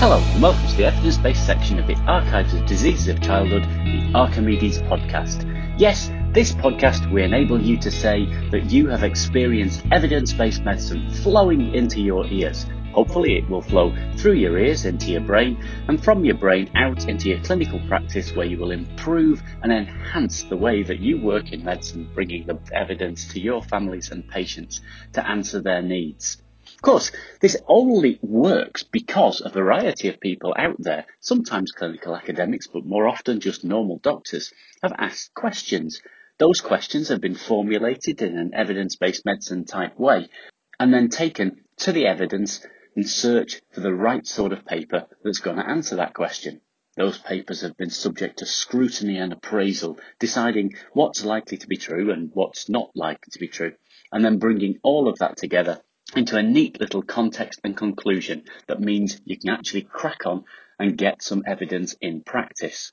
Hello, and welcome to the evidence based section of the Archives of Diseases of Childhood, the Archimedes podcast. Yes, this podcast will enable you to say that you have experienced evidence based medicine flowing into your ears. Hopefully, it will flow through your ears into your brain and from your brain out into your clinical practice where you will improve and enhance the way that you work in medicine, bringing the evidence to your families and patients to answer their needs. Of course, this only works because a variety of people out there, sometimes clinical academics, but more often just normal doctors, have asked questions. Those questions have been formulated in an evidence based medicine type way and then taken to the evidence and search for the right sort of paper that's going to answer that question. Those papers have been subject to scrutiny and appraisal, deciding what's likely to be true and what's not likely to be true, and then bringing all of that together into a neat little context and conclusion that means you can actually crack on and get some evidence in practice.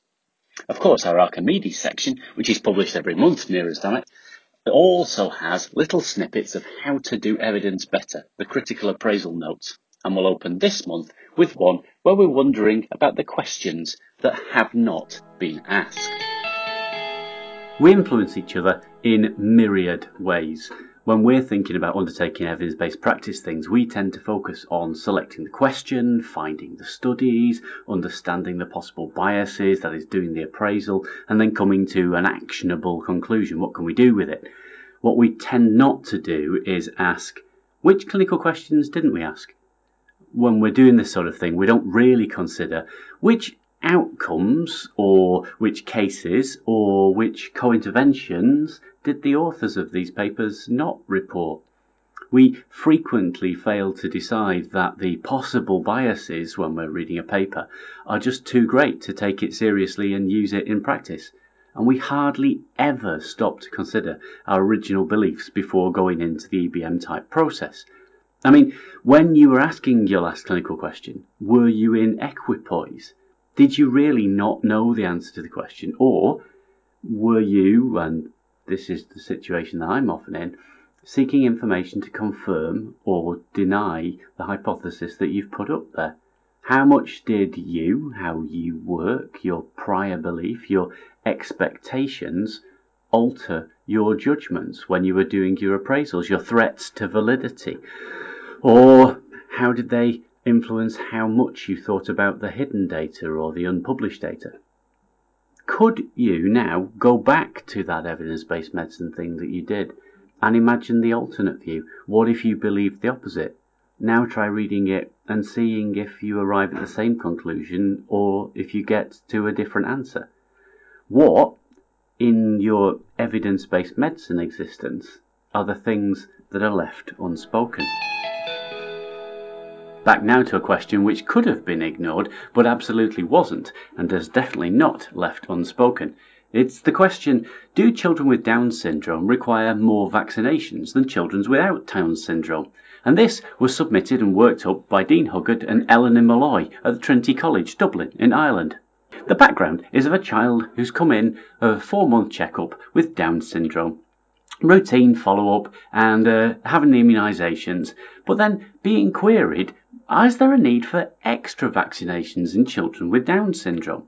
Of course, our Archimedes section, which is published every month near as damn it, also has little snippets of how to do evidence better, the critical appraisal notes. And we'll open this month with one where we're wondering about the questions that have not been asked. We influence each other in myriad ways. When we're thinking about undertaking evidence based practice things, we tend to focus on selecting the question, finding the studies, understanding the possible biases, that is, doing the appraisal, and then coming to an actionable conclusion. What can we do with it? What we tend not to do is ask, which clinical questions didn't we ask? When we're doing this sort of thing, we don't really consider which outcomes or which cases or which co-interventions did the authors of these papers not report? We frequently fail to decide that the possible biases when we're reading a paper are just too great to take it seriously and use it in practice. And we hardly ever stop to consider our original beliefs before going into the EBM type process. I mean, when you were asking your last clinical question, were you in equipoise? Did you really not know the answer to the question? Or were you, and this is the situation that I'm often in, seeking information to confirm or deny the hypothesis that you've put up there. How much did you, how you work, your prior belief, your expectations alter your judgments when you were doing your appraisals, your threats to validity? Or how did they influence how much you thought about the hidden data or the unpublished data? Could you now go back to that evidence based medicine thing that you did and imagine the alternate view? What if you believed the opposite? Now try reading it and seeing if you arrive at the same conclusion or if you get to a different answer. What, in your evidence based medicine existence, are the things that are left unspoken? Back now to a question which could have been ignored, but absolutely wasn't, and has definitely not left unspoken. It's the question Do children with Down syndrome require more vaccinations than children without Down syndrome? And this was submitted and worked up by Dean Huggard and Eleanor Molloy at Trinity College, Dublin, in Ireland. The background is of a child who's come in for a four month checkup with Down syndrome routine follow up and uh, having the immunisations, but then being queried is there a need for extra vaccinations in children with Down syndrome?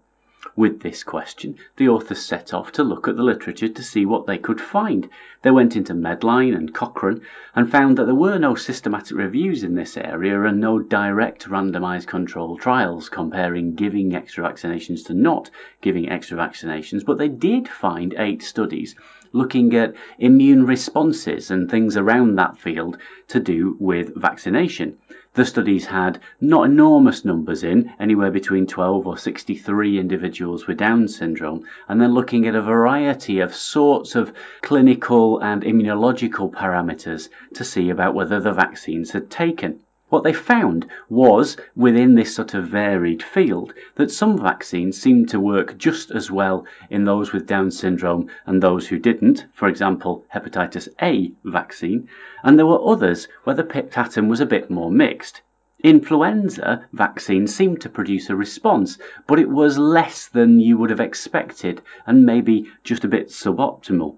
With this question, the authors set off to look at the literature to see what they could find. They went into Medline and Cochrane and found that there were no systematic reviews in this area and no direct randomized controlled trials comparing giving extra vaccinations to not giving extra vaccinations, but they did find eight studies looking at immune responses and things around that field to do with vaccination. The studies had not enormous numbers in, anywhere between 12 or 63 individuals with Down syndrome, and then looking at a variety of sorts of clinical and immunological parameters to see about whether the vaccines had taken. What they found was, within this sort of varied field, that some vaccines seemed to work just as well in those with Down syndrome and those who didn't, for example, hepatitis A vaccine, and there were others where the pattern was a bit more mixed. Influenza vaccines seemed to produce a response, but it was less than you would have expected and maybe just a bit suboptimal.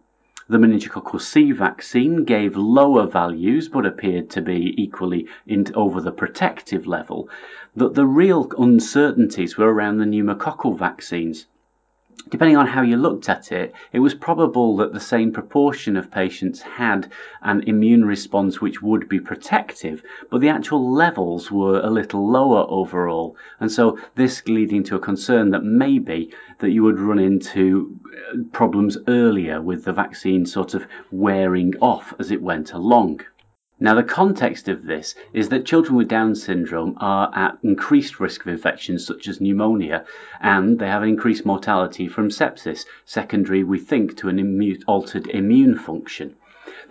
The meningococcal C vaccine gave lower values but appeared to be equally in, over the protective level. That the real uncertainties were around the pneumococcal vaccines depending on how you looked at it, it was probable that the same proportion of patients had an immune response which would be protective, but the actual levels were a little lower overall. And so this leading to a concern that maybe that you would run into uh, problems earlier with the vaccine sort of wearing off as it went along. Now, the context of this is that children with Down syndrome are at increased risk of infections such as pneumonia, and they have increased mortality from sepsis, secondary, we think, to an altered immune function.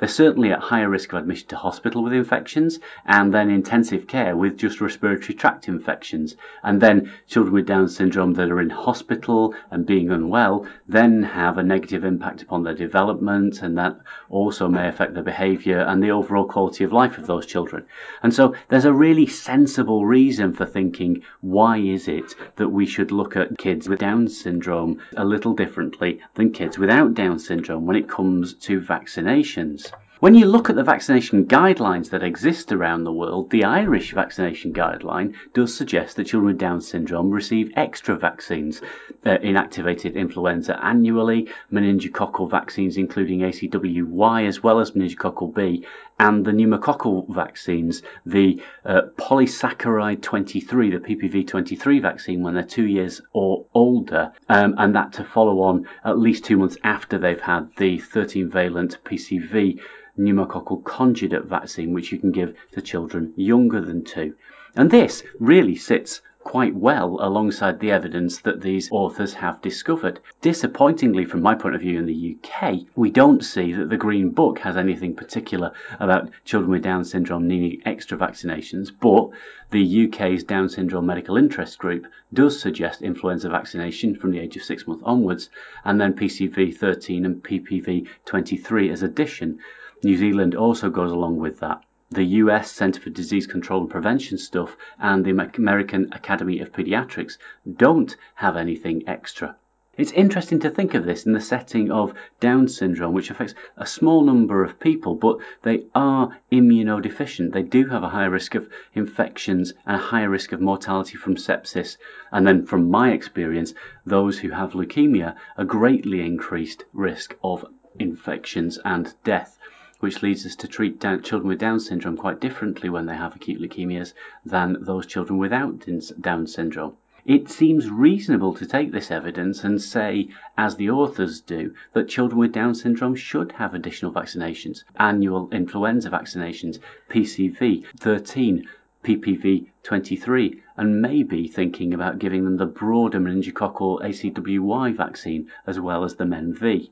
They're certainly at higher risk of admission to hospital with infections and then intensive care with just respiratory tract infections. And then children with Down syndrome that are in hospital and being unwell then have a negative impact upon their development and that also may affect their behaviour and the overall quality of life of those children. And so there's a really sensible reason for thinking why is it that we should look at kids with Down syndrome a little differently than kids without Down syndrome when it comes to vaccinations. When you look at the vaccination guidelines that exist around the world, the Irish vaccination guideline does suggest that children with Down syndrome receive extra vaccines, uh, inactivated influenza annually, meningococcal vaccines including ACWY as well as meningococcal B, and the pneumococcal vaccines, the uh, polysaccharide 23, the PPV 23 vaccine when they're two years or older, um, and that to follow on at least two months after they've had the 13 valent PCV pneumococcal conjugate vaccine, which you can give to children younger than two. And this really sits quite well alongside the evidence that these authors have discovered. Disappointingly, from my point of view in the UK, we don't see that the Green Book has anything particular about children with Down syndrome needing extra vaccinations, but the UK's Down syndrome medical interest group does suggest influenza vaccination from the age of six months onwards, and then PCV 13 and PPV 23 as addition. New Zealand also goes along with that. The US Center for Disease Control and Prevention stuff and the American Academy of Pediatrics don't have anything extra. It's interesting to think of this in the setting of Down syndrome, which affects a small number of people, but they are immunodeficient. They do have a higher risk of infections and a higher risk of mortality from sepsis. And then, from my experience, those who have leukemia, a greatly increased risk of infections and death which leads us to treat down, children with Down syndrome quite differently when they have acute leukemias than those children without Down syndrome. It seems reasonable to take this evidence and say, as the authors do, that children with Down syndrome should have additional vaccinations, annual influenza vaccinations, PCV 13, PPV 23, and maybe thinking about giving them the broader meningococcal ACWY vaccine as well as the MenB.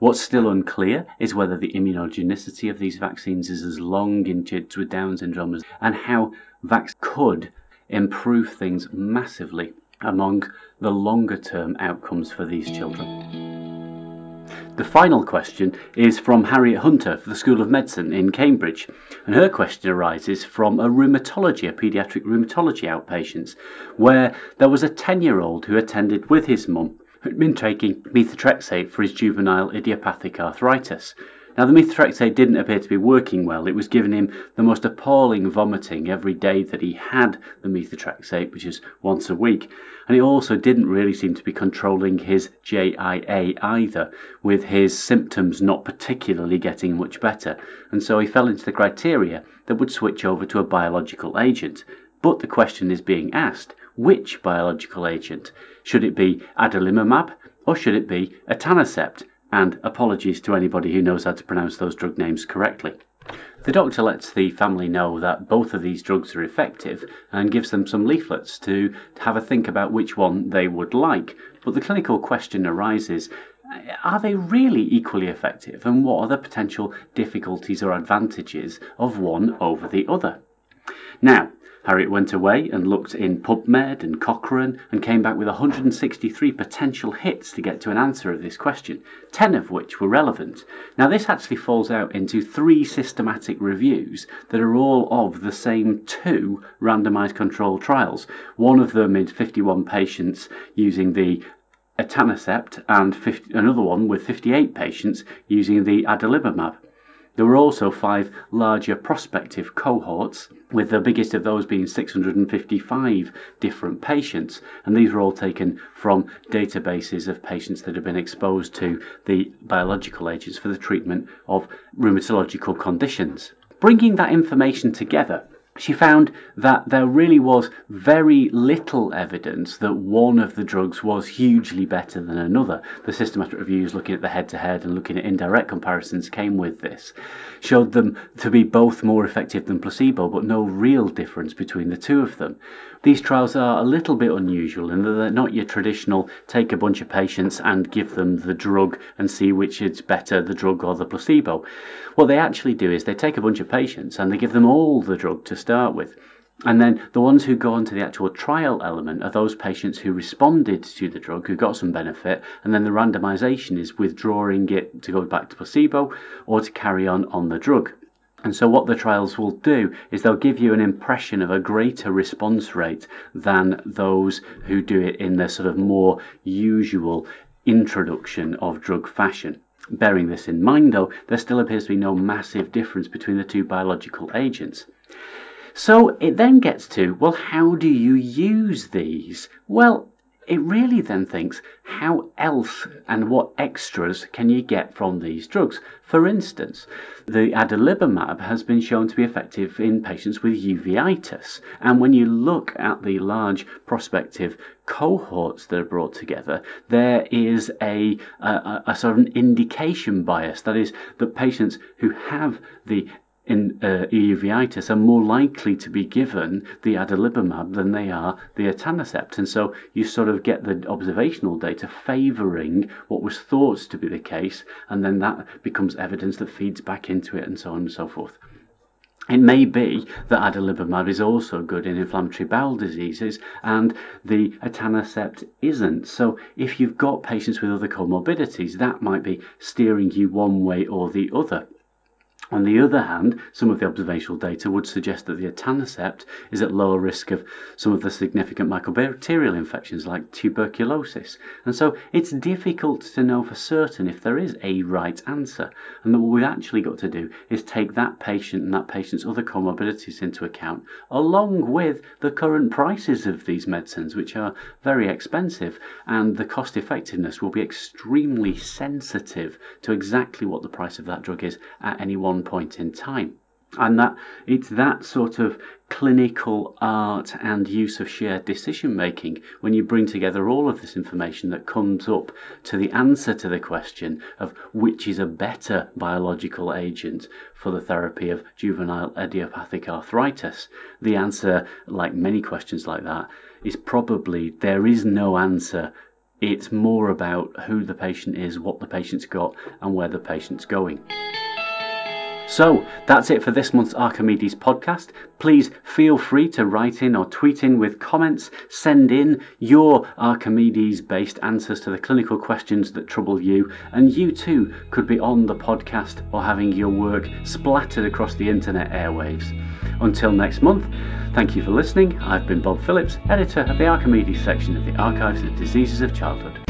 What's still unclear is whether the immunogenicity of these vaccines is as long in kids with Down syndrome as, and how vaccines could improve things massively among the longer term outcomes for these children. The final question is from Harriet Hunter for the School of Medicine in Cambridge, and her question arises from a rheumatology, a paediatric rheumatology outpatients, where there was a 10 year old who attended with his mum who'd been taking methotrexate for his juvenile idiopathic arthritis. Now, the methotrexate didn't appear to be working well. It was giving him the most appalling vomiting every day that he had the methotrexate, which is once a week. And it also didn't really seem to be controlling his JIA either, with his symptoms not particularly getting much better. And so he fell into the criteria that would switch over to a biological agent. But the question is being asked which biological agent? Should it be adalimumab or should it be etanercept? And apologies to anybody who knows how to pronounce those drug names correctly. The doctor lets the family know that both of these drugs are effective and gives them some leaflets to have a think about which one they would like. But the clinical question arises are they really equally effective and what are the potential difficulties or advantages of one over the other? Now, Harriet went away and looked in PubMed and Cochrane and came back with 163 potential hits to get to an answer of this question, 10 of which were relevant. Now, this actually falls out into three systematic reviews that are all of the same two randomized controlled trials. One of them in 51 patients using the etanercept and 50, another one with 58 patients using the adalimumab. There were also five larger prospective cohorts, with the biggest of those being 655 different patients, and these were all taken from databases of patients that have been exposed to the biological agents for the treatment of rheumatological conditions. Bringing that information together she found that there really was very little evidence that one of the drugs was hugely better than another. The systematic reviews looking at the head to head and looking at indirect comparisons came with this, showed them to be both more effective than placebo, but no real difference between the two of them. These trials are a little bit unusual in that they're not your traditional take a bunch of patients and give them the drug and see which is better, the drug or the placebo. What they actually do is they take a bunch of patients and they give them all the drug to start with. And then the ones who go on to the actual trial element are those patients who responded to the drug, who got some benefit, and then the randomization is withdrawing it to go back to placebo or to carry on on the drug. And so what the trials will do is they'll give you an impression of a greater response rate than those who do it in the sort of more usual introduction of drug fashion. Bearing this in mind though, there still appears to be no massive difference between the two biological agents. So it then gets to, well, how do you use these? Well, it really then thinks how else and what extras can you get from these drugs. For instance, the adalimumab has been shown to be effective in patients with uveitis, and when you look at the large prospective cohorts that are brought together, there is a, a, a sort of an indication bias. That is, that patients who have the in uh, uveitis are more likely to be given the adalimumab than they are the etanercept. And so you sort of get the observational data favouring what was thought to be the case, and then that becomes evidence that feeds back into it, and so on and so forth. It may be that adalimumab is also good in inflammatory bowel diseases and the etanercept isn't. So if you've got patients with other comorbidities, that might be steering you one way or the other. On the other hand, some of the observational data would suggest that the etanercept is at lower risk of some of the significant mycobacterial infections like tuberculosis. And so it's difficult to know for certain if there is a right answer. And what we've actually got to do is take that patient and that patient's other comorbidities into account, along with the current prices of these medicines, which are very expensive, and the cost effectiveness will be extremely sensitive to exactly what the price of that drug is at any one point in time. And that it's that sort of clinical art and use of shared decision making when you bring together all of this information that comes up to the answer to the question of which is a better biological agent for the therapy of juvenile idiopathic arthritis. The answer, like many questions like that, is probably there is no answer it's more about who the patient is, what the patient's got, and where the patient's going. So that's it for this month's Archimedes podcast. Please feel free to write in or tweet in with comments. Send in your Archimedes based answers to the clinical questions that trouble you, and you too could be on the podcast or having your work splattered across the internet airwaves. Until next month, thank you for listening. I've been Bob Phillips, editor of the Archimedes section of the Archives of Diseases of Childhood.